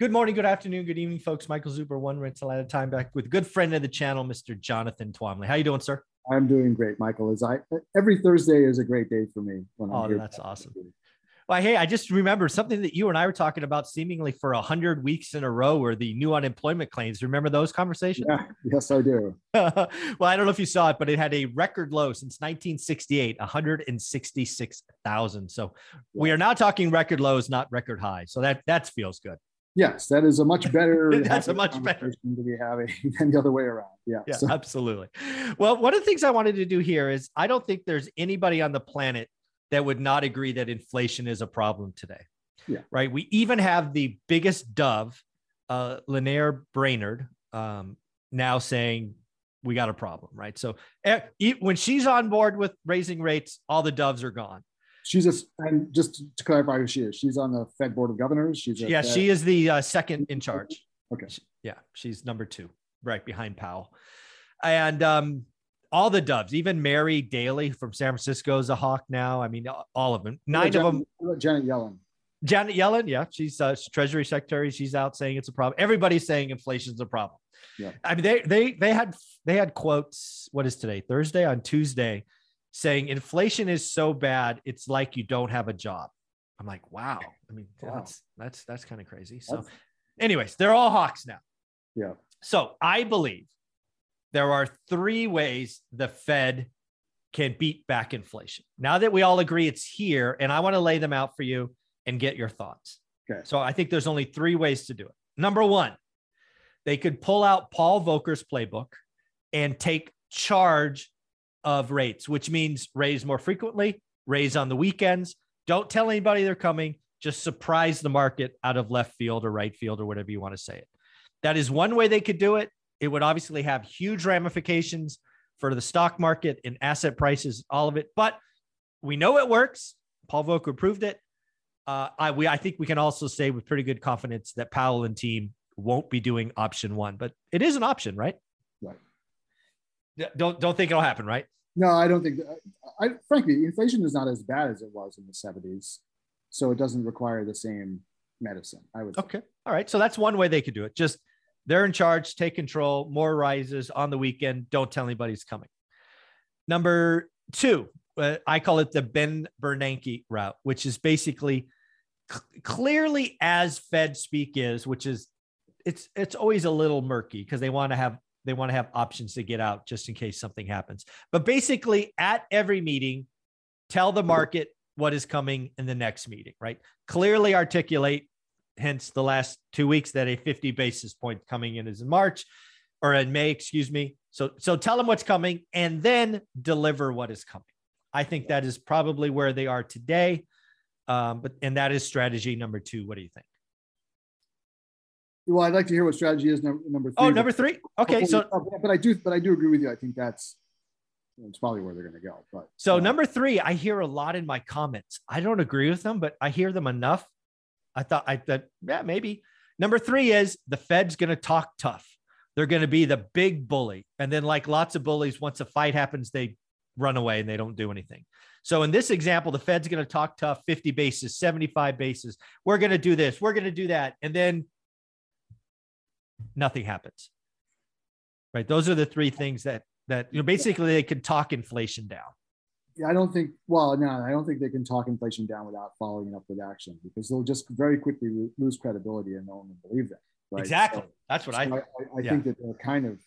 Good morning, good afternoon, good evening, folks. Michael Zuber, one rental at a time, back with good friend of the channel, Mr. Jonathan Twombly. How you doing, sir? I'm doing great, Michael. As I every Thursday is a great day for me. When I'm oh, that's awesome. Well, hey, I just remember something that you and I were talking about seemingly for a hundred weeks in a row, were the new unemployment claims. Remember those conversations? Yeah, yes, I do. well, I don't know if you saw it, but it had a record low since 1968, 166,000. So we are now talking record lows, not record highs. So that that feels good. Yes, that is a much better. That's a much better to be having than the other way around. Yeah, yeah, so. absolutely. Well, one of the things I wanted to do here is I don't think there's anybody on the planet that would not agree that inflation is a problem today. Yeah. Right. We even have the biggest dove, uh, Lael Brainard, um, now saying we got a problem. Right. So eh, when she's on board with raising rates, all the doves are gone. She's a, and just to clarify who she is, she's on the Fed Board of Governors. She's yeah, Fed, she is the uh, second in charge. Okay. yeah, she's number two, right behind Powell. And um, all the Doves, even Mary Daly from San Francisco is a hawk now. I mean, all of them. Nine Janet, of them. Janet Yellen. Janet Yellen, yeah, she's uh, Treasury Secretary. She's out saying it's a problem. Everybody's saying inflation's a problem. Yeah. I mean, they they they had they had quotes. What is today? Thursday on Tuesday saying inflation is so bad, it's like you don't have a job. I'm like, wow. I mean, wow. that's that's that's kind of crazy. So, that's... anyways, they're all hawks now. Yeah. So I believe there are three ways the Fed can beat back inflation. Now that we all agree it's here, and I want to lay them out for you and get your thoughts. Okay. So I think there's only three ways to do it. Number one, they could pull out Paul Volcker's playbook and take charge of rates, which means raise more frequently, raise on the weekends. Don't tell anybody they're coming. Just surprise the market out of left field or right field or whatever you want to say it. That is one way they could do it. It would obviously have huge ramifications for the stock market and asset prices, all of it. But we know it works. Paul Volcker proved it. Uh, I we I think we can also say with pretty good confidence that Powell and team won't be doing option one, but it is an option, right? Don't don't think it'll happen, right? No, I don't think. That, I frankly, inflation is not as bad as it was in the '70s, so it doesn't require the same medicine. I would. Okay. All right. So that's one way they could do it. Just they're in charge, take control, more rises on the weekend. Don't tell anybody it's coming. Number two, uh, I call it the Ben Bernanke route, which is basically clearly as Fed speak is, which is it's it's always a little murky because they want to have they want to have options to get out just in case something happens. But basically, at every meeting, tell the market what is coming in the next meeting, right? Clearly articulate, hence the last two weeks, that a 50 basis point coming in is in March or in May, excuse me. So, so tell them what's coming and then deliver what is coming. I think that is probably where they are today. Um, but and that is strategy number two. What do you think? Well, I'd like to hear what strategy is number, number three. Oh, number three. Okay, so but I do, but I do agree with you. I think that's it's probably where they're going to go. But so uh, number three, I hear a lot in my comments. I don't agree with them, but I hear them enough. I thought I thought yeah maybe. Number three is the Fed's going to talk tough. They're going to be the big bully, and then like lots of bullies, once a fight happens, they run away and they don't do anything. So in this example, the Fed's going to talk tough, 50 bases, 75 bases. We're going to do this. We're going to do that, and then nothing happens. Right. Those are the three things that that you know basically they can talk inflation down. Yeah, I don't think. Well, no, I don't think they can talk inflation down without following it up with action because they'll just very quickly lose credibility and no one will believe them. Right? Exactly. So, That's what so I. I, I yeah. think that they're kind of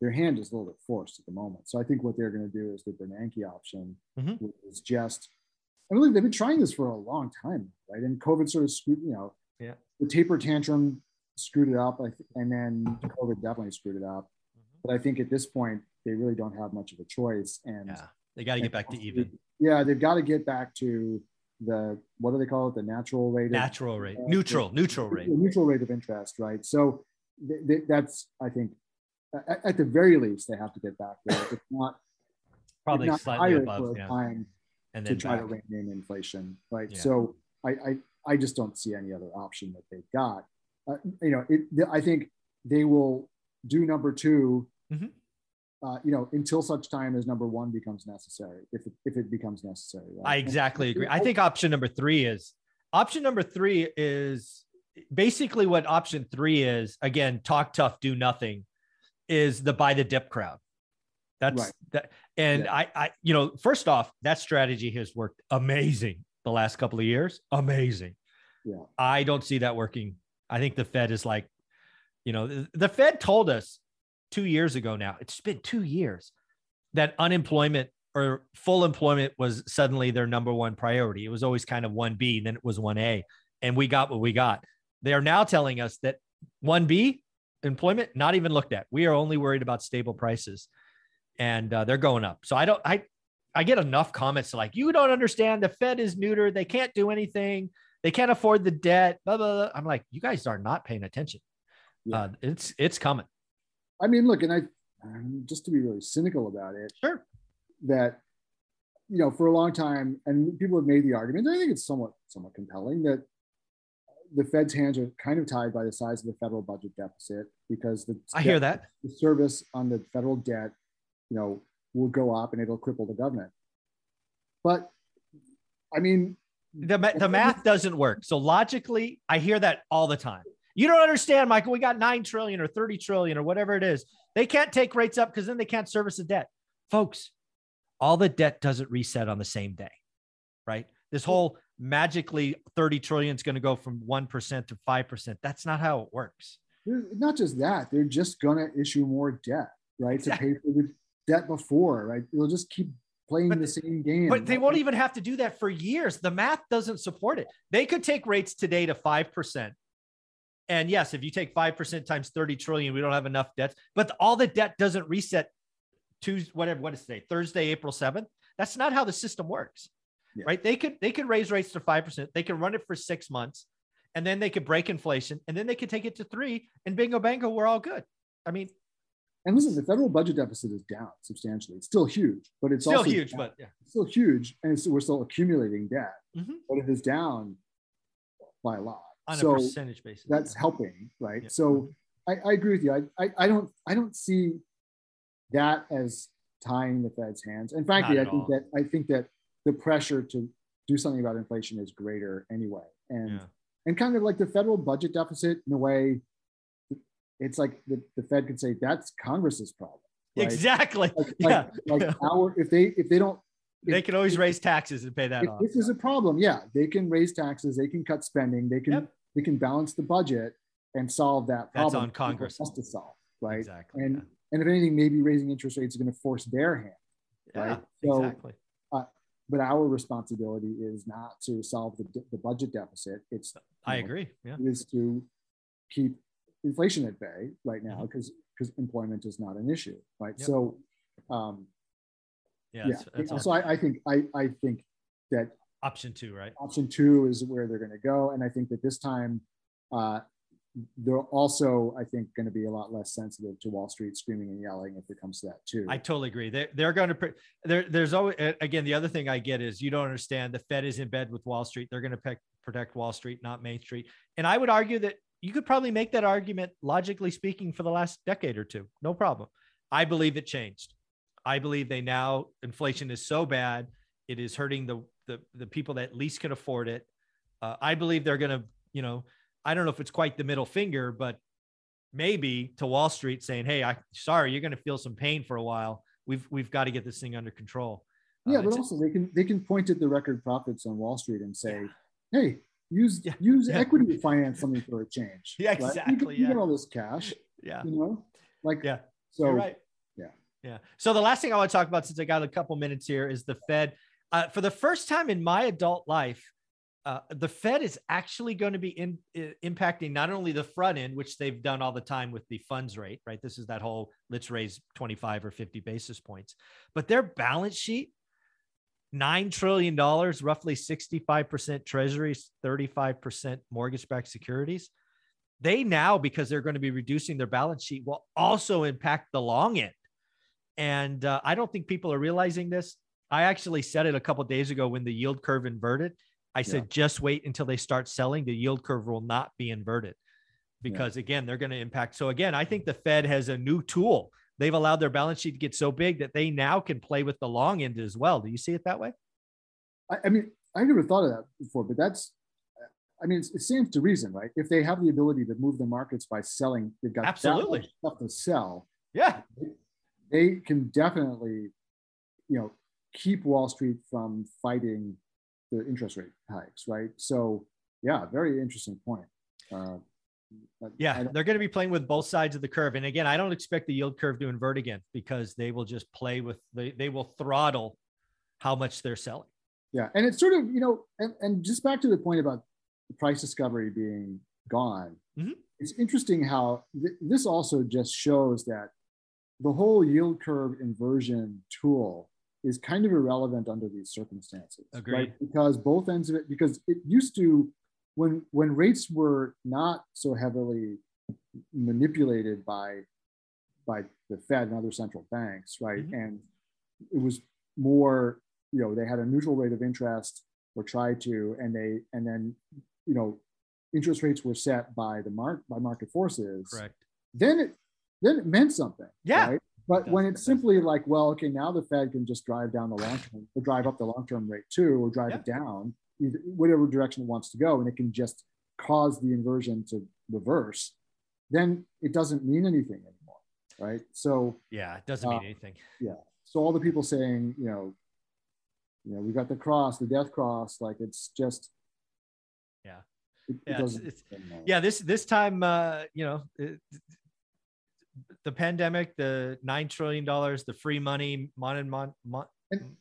their hand is a little bit forced at the moment. So I think what they're going to do is the Bernanke option mm-hmm. is just. I believe they've been trying this for a long time, right? And COVID sort of screwed, you know, yeah. the taper tantrum screwed it up, and then COVID definitely screwed it up. Mm-hmm. But I think at this point, they really don't have much of a choice, and yeah, they got to get back to even. Yeah, they've got to get back to the what do they call it? The natural rate. Natural of, rate, uh, neutral, neutral rate. Neutral rate of interest, right? So th- th- that's I think at, at, the very least they have to get back there. If not, probably if not slightly above, yeah. time and then to try back. to rein in inflation, right? Yeah. So I, I I just don't see any other option that they've got uh, you know, it, I think they will do number 2 mm-hmm. uh, you know, until such time as number one becomes necessary, if it, if it becomes necessary. Right? I exactly agree. I think option number three is option number three is basically what option three is again, talk tough, do nothing, is the buy the dip crowd. That's right. that. And yeah. I, I, you know, first off, that strategy has worked amazing the last couple of years. Amazing. Yeah. I don't see that working. I think the Fed is like, you know, the Fed told us two years ago now, it's been two years that unemployment or full employment was suddenly their number one priority. It was always kind of 1B, then it was 1A. And we got what we got. They are now telling us that 1B employment, not even looked at. We are only worried about stable prices and uh, they're going up. So I don't, I, I get enough comments like, you don't understand. The Fed is neuter. They can't do anything. They can't afford the debt. Blah, blah, blah. I'm like, you guys are not paying attention. Yeah. Uh, it's, it's coming. I mean, look, and I, um, just to be really cynical about it, sure, that you know, for a long time, and people have made the argument. I think it's somewhat somewhat compelling that the Fed's hands are kind of tied by the size of the federal budget deficit because the I hear that the service on the federal debt, you know, will go up and it'll cripple the government. But I mean, the the math doesn't work. So logically, I hear that all the time. You don't understand, Michael. We got nine trillion or thirty trillion or whatever it is. They can't take rates up because then they can't service the debt, folks. All the debt doesn't reset on the same day, right? This whole magically 30 trillion is going to go from 1% to 5%. That's not how it works. Not just that, they're just going to issue more debt, right? Exactly. To pay for the debt before, right? They'll just keep playing but, the same game. But they won't even have to do that for years. The math doesn't support it. They could take rates today to 5%. And yes, if you take 5% times 30 trillion, we don't have enough debts, but all the debt doesn't reset Tuesday, whatever, what is today? Thursday, April 7th. That's not how the system works yeah. right? They could they could raise rates to five percent. They can run it for six months, and then they could break inflation, and then they could take it to three, and bingo bango, we're all good. I mean, and listen, the federal budget deficit is down substantially. It's still huge, but it's still also huge, down. but yeah, it's still huge, and we're still accumulating debt, mm-hmm. but it is down by a lot on so a percentage basis. That's yeah. helping, right? Yeah. So I, I, agree with you. I, I, I don't I don't see that as tying the Fed's hands. And frankly, I think all. that I think that the pressure to do something about inflation is greater anyway. And yeah. and kind of like the federal budget deficit in a way, it's like the, the Fed could say that's Congress's problem. Right? Exactly. Like, yeah. Like, like our if they if they don't they can always if, raise taxes and pay that if off. This is a problem. Yeah, they can raise taxes. They can cut spending. They can yep. they can balance the budget and solve that problem. That's on Congress has to solve, right? Exactly. And yeah. and if anything, maybe raising interest rates is going to force their hand, right? So, exactly uh, but our responsibility is not to solve the, the budget deficit. It's I know, agree. Yeah. Is to keep inflation at bay right now because mm-hmm. because employment is not an issue, right? Yep. So, um, yeah. yeah. That's, that's so I, I think I I think that option two, right? Option two is where they're going to go, and I think that this time uh, they're also, I think, going to be a lot less sensitive to Wall Street screaming and yelling if it comes to that too. I totally agree. They're, they're going to, there, there's always, again, the other thing I get is you don't understand the Fed is in bed with Wall Street. They're going to protect Wall Street, not Main Street. And I would argue that you could probably make that argument, logically speaking, for the last decade or two. No problem. I believe it changed. I believe they now, inflation is so bad, it is hurting the, the, the people that least can afford it. Uh, I believe they're going to, you know, I don't know if it's quite the middle finger, but maybe to Wall Street saying, "Hey, I sorry, you're going to feel some pain for a while. We've we've got to get this thing under control." Yeah, uh, but also they can they can point at the record profits on Wall Street and say, yeah. "Hey, use yeah. use yeah. equity to finance something for a change." Yeah, exactly. You, get, you get all this cash. Yeah, you know, like yeah. So right. Yeah. Yeah. So the last thing I want to talk about, since I got a couple minutes here, is the Fed. Uh, for the first time in my adult life, uh, the Fed is actually going to be in, in, impacting not only the front end, which they've done all the time with the funds rate, right? This is that whole let's raise 25 or 50 basis points, but their balance sheet, $9 trillion, roughly 65% treasuries, 35% mortgage backed securities. They now, because they're going to be reducing their balance sheet, will also impact the long end. And uh, I don't think people are realizing this. I actually said it a couple days ago when the yield curve inverted I said, yeah. just wait until they start selling. The yield curve will not be inverted because, yeah. again, they're going to impact. So, again, I think the Fed has a new tool. They've allowed their balance sheet to get so big that they now can play with the long end as well. Do you see it that way? I, I mean, I never thought of that before, but that's I mean, it stands to reason, right? If they have the ability to move the markets by selling, they've got absolutely stuff to sell. Yeah, they can definitely, you know, keep Wall Street from fighting the interest rate hikes, right? So, yeah, very interesting point. Uh, yeah, they're going to be playing with both sides of the curve. And again, I don't expect the yield curve to invert again because they will just play with they they will throttle how much they're selling. Yeah, and it's sort of you know, and, and just back to the point about the price discovery being gone. Mm-hmm. It's interesting how th- this also just shows that the whole yield curve inversion tool is kind of irrelevant under these circumstances. Agreed. Right? Because both ends of it, because it used to, when when rates were not so heavily manipulated by by the Fed and other central banks, right? Mm-hmm. And it was more, you know, they had a neutral rate of interest or tried to, and they and then, you know, interest rates were set by the mark by market forces. Correct. Then it then it meant something. Yeah. Right? But when it's simply like, well, okay, now the Fed can just drive down the long term, or drive up the long term rate too, or drive yeah. it down, whatever direction it wants to go, and it can just cause the inversion to reverse, then it doesn't mean anything anymore, right? So yeah, it doesn't mean uh, anything. Yeah. So all the people saying, you know, you know, we got the cross, the death cross, like it's just yeah. It, yeah, it it's, it's, yeah, this this time, uh, you know, it, the pandemic, the nine trillion dollars, the free money, modern mon, mon,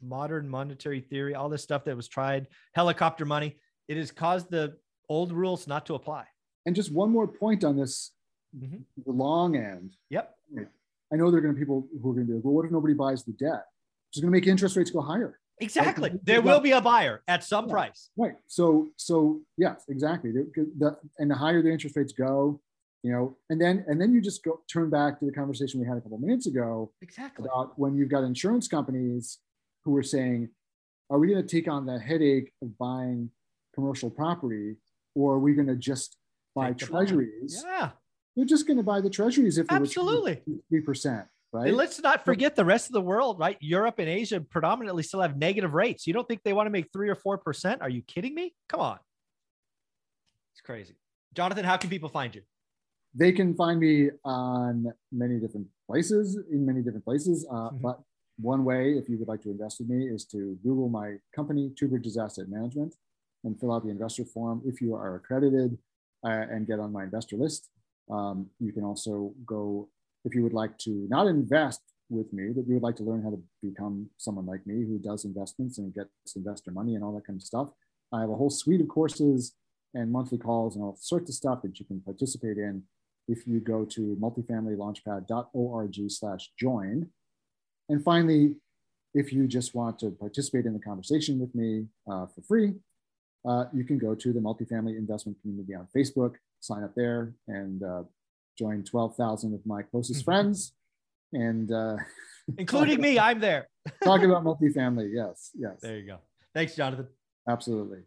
modern monetary theory, all this stuff that was tried, helicopter money, it has caused the old rules not to apply. And just one more point on this, mm-hmm. the long end. Yep. I know there are going to be people who are going to be like, well, what if nobody buys the debt? It's going to make interest rates go higher. Exactly. There will be a buyer at some yeah. price. Right. So, so yes, exactly. The, the, and the higher the interest rates go, you know and then and then you just go turn back to the conversation we had a couple minutes ago exactly about when you've got insurance companies who were saying are we going to take on the headache of buying commercial property or are we going to just buy take treasuries? Yeah. They're just going to buy the treasuries if absolutely. three percent right? And let's not forget the rest of the world right? Europe and asia predominantly still have negative rates. You don't think they want to make three or four percent? Are you kidding me? Come on. It's crazy. Jonathan how can people find you? They can find me on many different places, in many different places. Uh, mm-hmm. But one way, if you would like to invest with me, is to Google my company, Two Bridges Asset Management, and fill out the investor form if you are accredited uh, and get on my investor list. Um, you can also go, if you would like to not invest with me, but you would like to learn how to become someone like me who does investments and gets investor money and all that kind of stuff. I have a whole suite of courses and monthly calls and all sorts of stuff that you can participate in if you go to multifamilylaunchpad.org slash join. And finally, if you just want to participate in the conversation with me uh, for free, uh, you can go to the multifamily investment community on Facebook, sign up there, and uh, join 12,000 of my closest mm-hmm. friends. And uh, including me, I'm there. talk about multifamily. Yes, yes. There you go. Thanks, Jonathan. Absolutely.